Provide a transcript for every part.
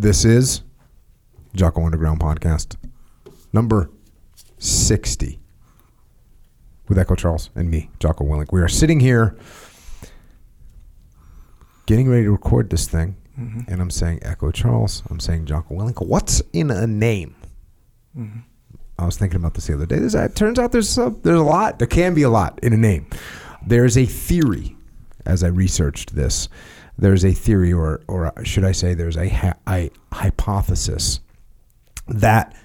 This is Jocko Underground Podcast, number 60, with Echo Charles and me, Jocko Willink. We are sitting here getting ready to record this thing, mm-hmm. and I'm saying Echo Charles, I'm saying Jocko Willink. What's in a name? Mm-hmm. I was thinking about this the other day. There's, it turns out there's a, there's a lot. There can be a lot in a name. There's a theory, as I researched this. There's a theory, or or should I say, there's a, ha- a hypothesis that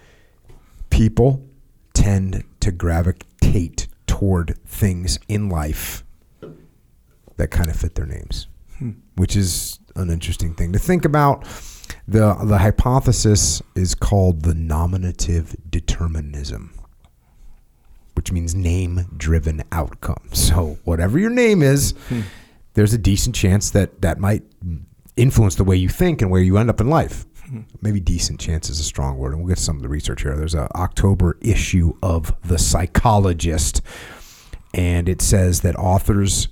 people tend to gravitate toward things in life that kind of fit their names, hmm. which is an interesting thing to think about. The, the hypothesis is called the nominative determinism, which means name driven outcome. So, whatever your name is, hmm. There's a decent chance that that might influence the way you think and where you end up in life. Maybe decent chance is a strong word, and we'll get some of the research here. There's an October issue of The Psychologist, and it says that authors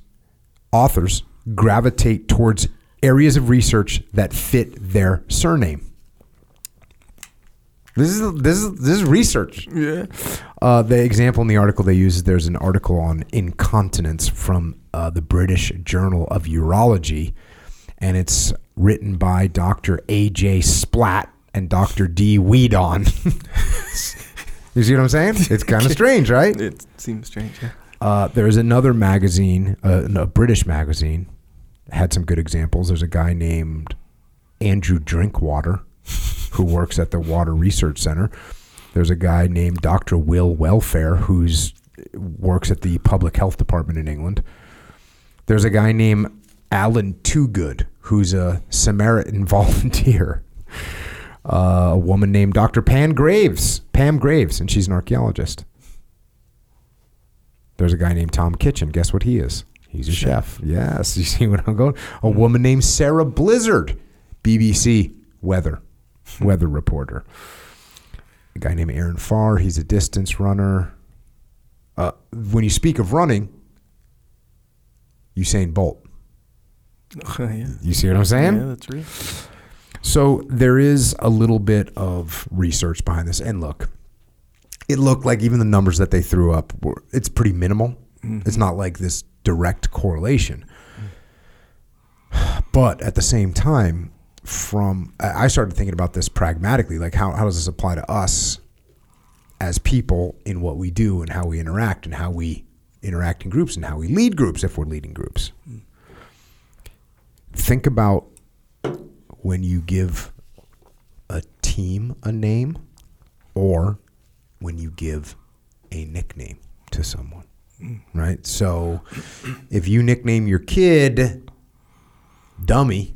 authors gravitate towards areas of research that fit their surname. This is this is this is research. Yeah. Uh, the example in the article they use is there's an article on incontinence from uh, the British Journal of Urology, and it's written by Dr. A.J. Splatt and Dr. D. Weedon. you see what I'm saying? It's kind of strange, right? It seems strange. Yeah. Uh, there's another magazine, uh, a British magazine, had some good examples. There's a guy named Andrew Drinkwater who works at the Water Research Center. There's a guy named Dr. Will Welfare who's works at the Public Health Department in England. There's a guy named Alan Toogood who's a Samaritan volunteer. Uh, a woman named Dr. Pam Graves, Pam Graves, and she's an archaeologist. There's a guy named Tom Kitchin. Guess what he is? He's a chef. Yes, you see what I'm going. A woman named Sarah Blizzard, BBC weather weather reporter. A guy named Aaron Farr. He's a distance runner. Uh, when you speak of running, Usain Bolt. yeah. You see what I'm saying? Yeah, that's real. So there is a little bit of research behind this. And look, it looked like even the numbers that they threw up were it's pretty minimal. It's not like this direct correlation. But at the same time, from I started thinking about this pragmatically, like how, how does this apply to us as people in what we do and how we interact and how we interact in groups and how we lead groups if we're leading groups. Think about when you give a team a name or when you give a nickname to someone. Right? So if you nickname your kid dummy,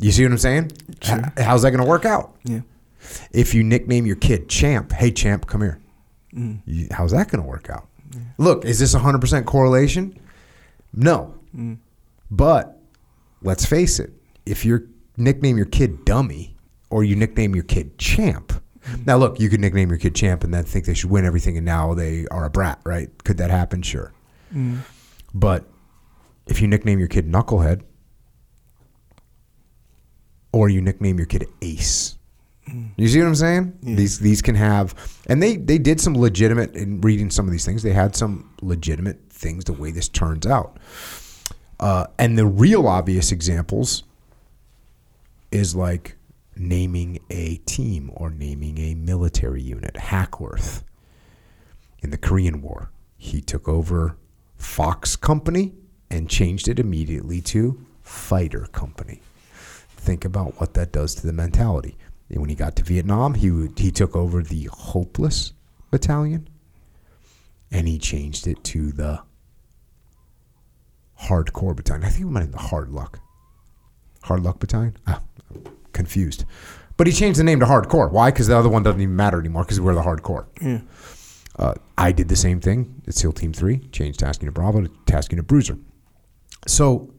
you see what I'm saying? H- How's that going to work out? Yeah. If you nickname your kid Champ, hey Champ, come here. Mm. You- how's that going to work out? Look, is this 100% correlation? No. Mm. But let's face it, if you nickname your kid Dummy or you nickname your kid Champ, mm. now look, you could nickname your kid Champ and then think they should win everything and now they are a brat, right? Could that happen? Sure. But if you nickname your kid Knucklehead or you nickname your kid Ace, you see what I'm saying? These these can have, and they they did some legitimate in reading some of these things. They had some legitimate things the way this turns out, uh, and the real obvious examples is like naming a team or naming a military unit. Hackworth in the Korean War, he took over Fox Company and changed it immediately to Fighter Company think about what that does to the mentality. And when he got to Vietnam, he he took over the Hopeless Battalion, and he changed it to the Hardcore Battalion. I think we might have the Hard Luck, Hard Luck Battalion. Ah, I'm confused. But he changed the name to Hardcore. Why? Because the other one doesn't even matter anymore. Because we're the Hardcore. Yeah. Uh, I did the same thing at SEAL Team 3, changed tasking to Bravo to tasking to Bruiser. So,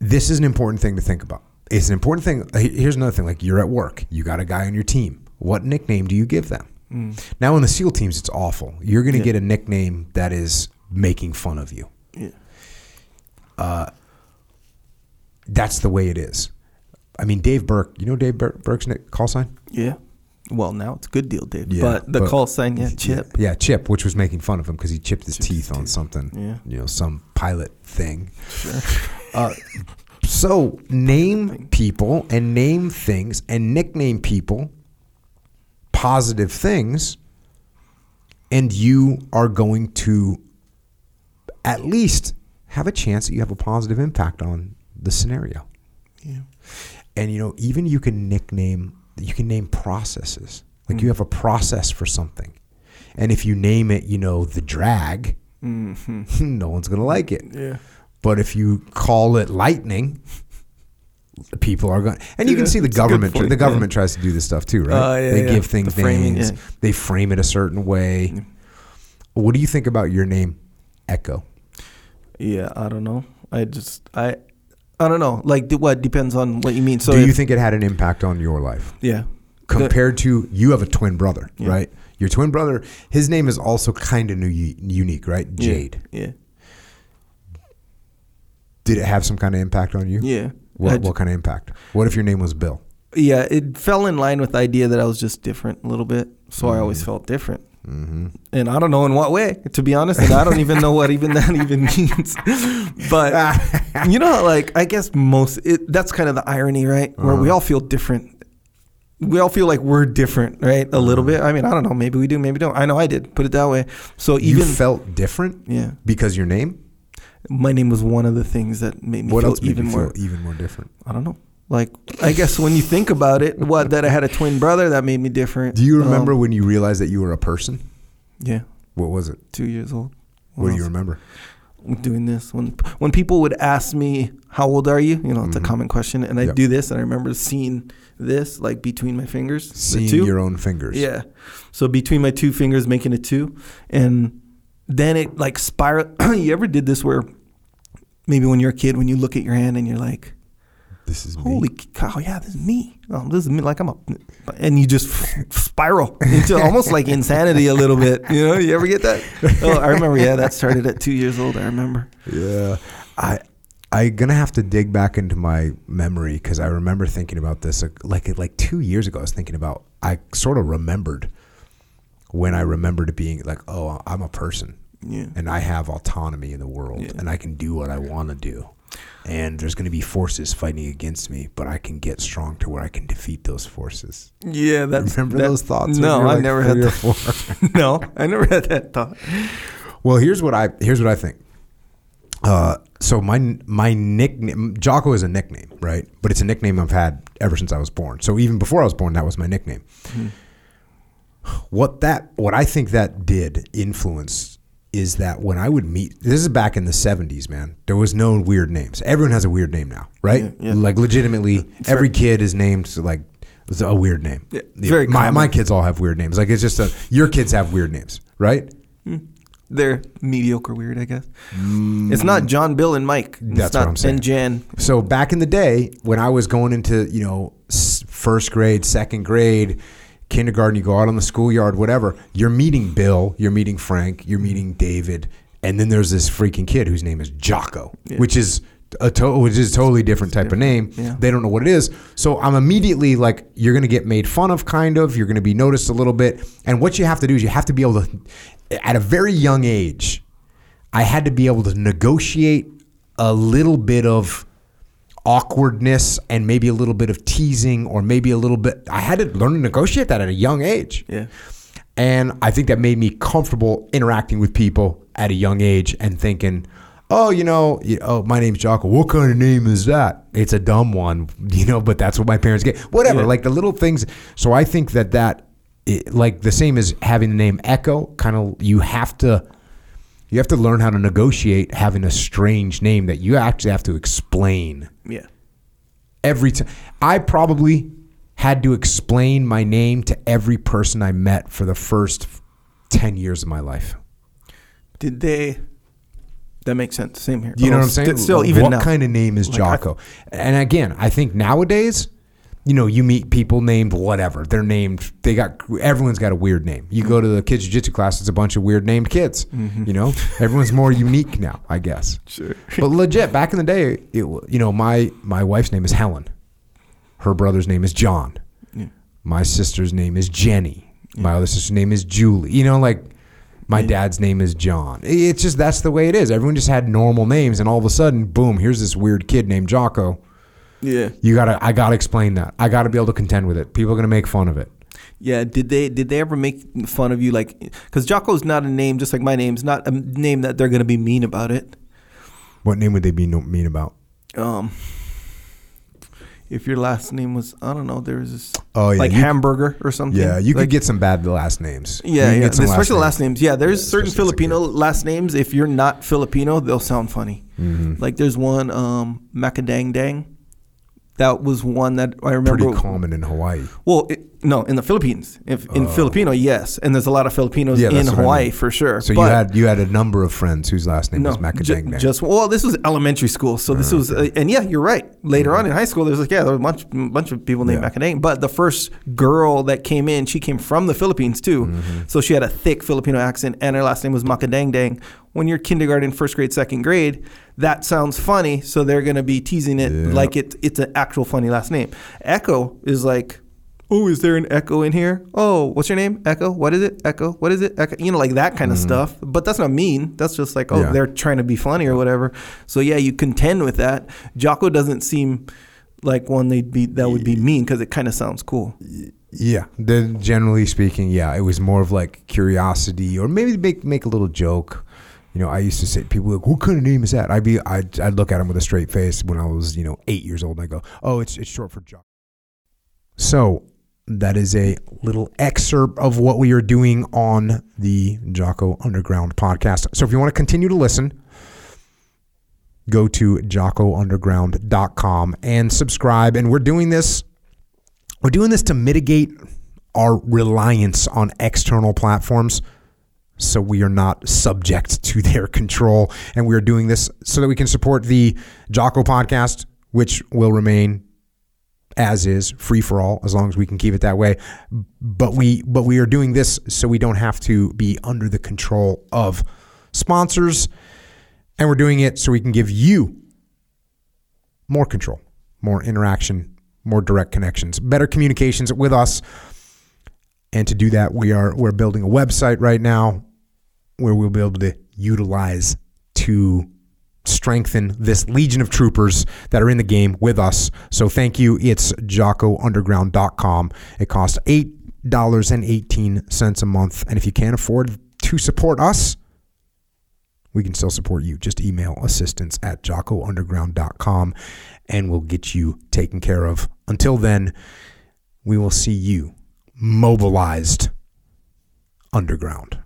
this is an important thing to think about. It's an important thing. Here's another thing like you're at work, you got a guy on your team. What nickname do you give them? Mm. Now, in the SEAL teams, it's awful. You're going to Yeah. get a nickname that is making fun of you. Yeah. Uh, that's the way it is. I mean, Dave Berke. You know Dave Bur- Berke's call sign? Yeah. Well, now it's good deal, Dave. Yeah, but the but- call sign, yeah, chip. Yeah, Chip, which was making fun of him because he chipped his Chipped his teeth on teeth. something. Yeah. You know, some pilot thing. Sure. Uh, so name people and name things and nickname people positive things, and you are going to at least have a chance that you have a positive impact on the scenario. Yeah. And you know, even you can nickname, you can name processes. Like you have a process for something, and if you name it, you know, the drag, Mm-hmm. no one's gonna like it. Yeah. But if you call it lightning, people are going. And you Yeah, can see the it's a good government. point, the yeah. government tries to do this stuff too, right? Uh, yeah, they yeah. give things The framing, names. yeah. They frame it a certain way. What do you think about your name, Echo? Yeah, I don't know. I just I I don't know. Like what depends on what you mean. So do you think it had an impact on your life yeah. compared to you have a twin brother, Yeah. right? Your twin brother, his name is also kind of new, unique, right? Yeah. Jade. Yeah. Did it have some kind of impact on you? Yeah. What, what kind of impact? What if your name was Bill? yeah, it fell in line with the idea that I was just different a little bit. So I always felt different. Mm-hmm. And I don't know in what way, to be honest. And I don't even know what even that even means. but you know, like I guess most it, that's kind of the irony, right? Where we Uh-huh. all feel different. We all feel like we're different, right? A little Uh-huh. bit. I mean, I don't know. Maybe we do. Maybe don't. I know I did. Put it that way. So You even felt different yeah, because your name. My name was one of the things that made me What feel else even more. feel even more different? I don't know. Like I guess when you think about it, what that I had a twin brother that made me different. Do you remember Um, when you realized that you were a person? yeah, What was it? two years old. What do you remember? doing this when when people would ask me how old are you you know it's Mhm. a common question and i Yep. do this and i remember seeing this like between my fingers Seeing your own fingers. yeah so between my two fingers making a two and then it like spiral you ever did this where maybe when you're a kid when you look at your hand and you're like This is me. holy cow yeah this is me oh, this is me like i'm a and you just spiral into almost like insanity a little bit you know you ever get that oh i remember yeah that started at two years old i remember Yeah. I I'm gonna have to dig back into my memory because I remember thinking about this like like two years ago. I was thinking about. I sort of remembered when I remembered it being like, oh, I'm a person yeah and I have autonomy in the world Yeah. and I can do what I want to do. And there's going to be forces fighting against me, but I can get strong to where I can defeat those forces. Yeah, that's Remember that- those thoughts? No, I like never had that. no, I never had that thought. Well, here's what I here's what I think. Uh, so my my nickname Jocko is a nickname, right? But it's a nickname I've had ever since I was born. So even before I was born, that was my nickname. What that what I think that did influence is that when I would meet this is back in the 70s, man. There was no weird names. Everyone has a weird name now, right? Yeah, yeah. Like legitimately every kid is named like a weird name. Yeah, very my common. my kids all have weird names. Like it's just a your kids have weird names, right? They're mediocre weird, I guess. It's not John, Bill, and Mike. It's Mm. That's not, what I'm saying. And Jan. So back in the day, when I was going into you know first grade, second grade, kindergarten, you go out on the schoolyard, whatever. You're meeting Bill, you're meeting Frank, you're meeting David, and then there's this freaking kid whose name is Jocko, Yeah. which is a to- which is a totally different type of name. Yeah. They don't know what it is. So I'm immediately like, you're gonna get made fun of, kind of. You're gonna be noticed a little bit. And what you have to do is you have to be able to, at a very young age, I had to be able to negotiate a little bit of awkwardness and maybe a little bit of teasing or maybe a little bit I had to learn to negotiate that at a young age. Yeah. And I think that made me comfortable interacting with people at a young age and thinking, oh, you know, you- oh, my name's Jocko. What kind of name is that? It's a dumb one, you know, but that's what my parents get. Whatever, Yeah. like the little things. So I think that that, it, like the same as having the name Echo, kind of, you have to. You have to learn how to negotiate having a strange name that you actually have to explain Yeah. every time. I probably had to explain my name to every person I met for the first 10 years of my life. Did they? That makes sense. Same here. You know Oh, what I'm saying? Still, even what now. kind of name is Like, I- Jocko? and again, I think nowadays you know, you meet people named whatever. They're named. They got everyone's got a weird name. You go to the kids jiu-jitsu class, it's a bunch of weird named kids. Mm-hmm. You know, everyone's more unique now, I guess. Sure. But legit, back in the day, it you know my my wife's name is Helen. Her brother's name is John. Yeah. My sister's name is Jenny. My other sister's name is Julie. You know, like my dad's name is John. It's just that's the way it is. Everyone just had normal names, and all of a sudden, boom! Here's this weird kid named Jocko. Yeah. You gotta, I gotta explain that. I gotta be able to contend with it. People are gonna make fun of it. Yeah, did they did they ever make fun of you like because Jocko's not a name just like my name's not a name that they're gonna be mean about it. What name would they be no- mean about? Um, if your last name was I don't know, there was this Oh yeah, like you, hamburger or something. yeah. You like, could get some bad last names. Yeah, yeah. Especially names. last names. Yeah, there's certain especially as Filipino last names. If you're not Filipino, they'll sound funny. Mm-hmm. Like there's one um Macadangdang. That was one that I remember. Pretty common in Hawaii. Well, it, no, in the Philippines. If in Filipino, yes, and there's a lot of Filipinos Oh. Yeah, in what I Hawaii mean. for sure. So But- you had you had a number of friends whose last name was ju- Macadang. just well, this was elementary school, so this was, uh, and yeah, you're right. Later on in high school, there's like yeah, there was a bunch, bunch of people named Yeah. Macadang. But the first girl that came in, she came from the Philippines too, Mm-hmm. so she had a thick Filipino accent, and her last name was Macadangdang. When you're kindergarten, first grade, second grade, that sounds funny, so they're gonna be teasing it Yeah. like it, it's an actual funny last name. Echo is like. Oh, is there an echo in here? Oh, what's your name? Echo. What is it? Echo. What is it? Echo. You know, like that kind of stuff. But that's not mean. That's just like, oh, Mm-hmm. Yeah. they're trying to be funny or whatever. So yeah, you contend with that. Jocko doesn't seem like one they'd be that would be mean because it kind of sounds cool. Yeah, then generally speaking, yeah, it was more of like curiosity, or maybe make make a little joke. You know, I used to say people like, "What kind of name is that?" I'd be, I'd, I'd look at him with a straight face when I was, you know, eight years old, and I go, "Oh, it's it's short for Jock." So that is a little excerpt of what we are doing on the Jocko Underground podcast. So if you want to continue to listen, go to jockounderground.com and subscribe. And we're doing this we're doing this to mitigate our reliance on external platforms so we are not subject to their control. And we are doing this so that we can support the Jocko podcast, which will remain as is, free for all, as long as we can keep it that way. But we but we are doing this so we don't have to be under the control of sponsors. And we're doing it so we can give you more control, more interaction, more direct connections, better communications with us. And to do that, we are we're building a website right now where we'll be able to utilize to strengthen this legion of troopers that are in the game with us. So thank you. It's jockounderground.com. It costs $8.18 a month. And if you can't afford to support us, we can still support you. Just email assistance at jockounderground.com and we'll get you taken care of. Until then, we will see you mobilized underground.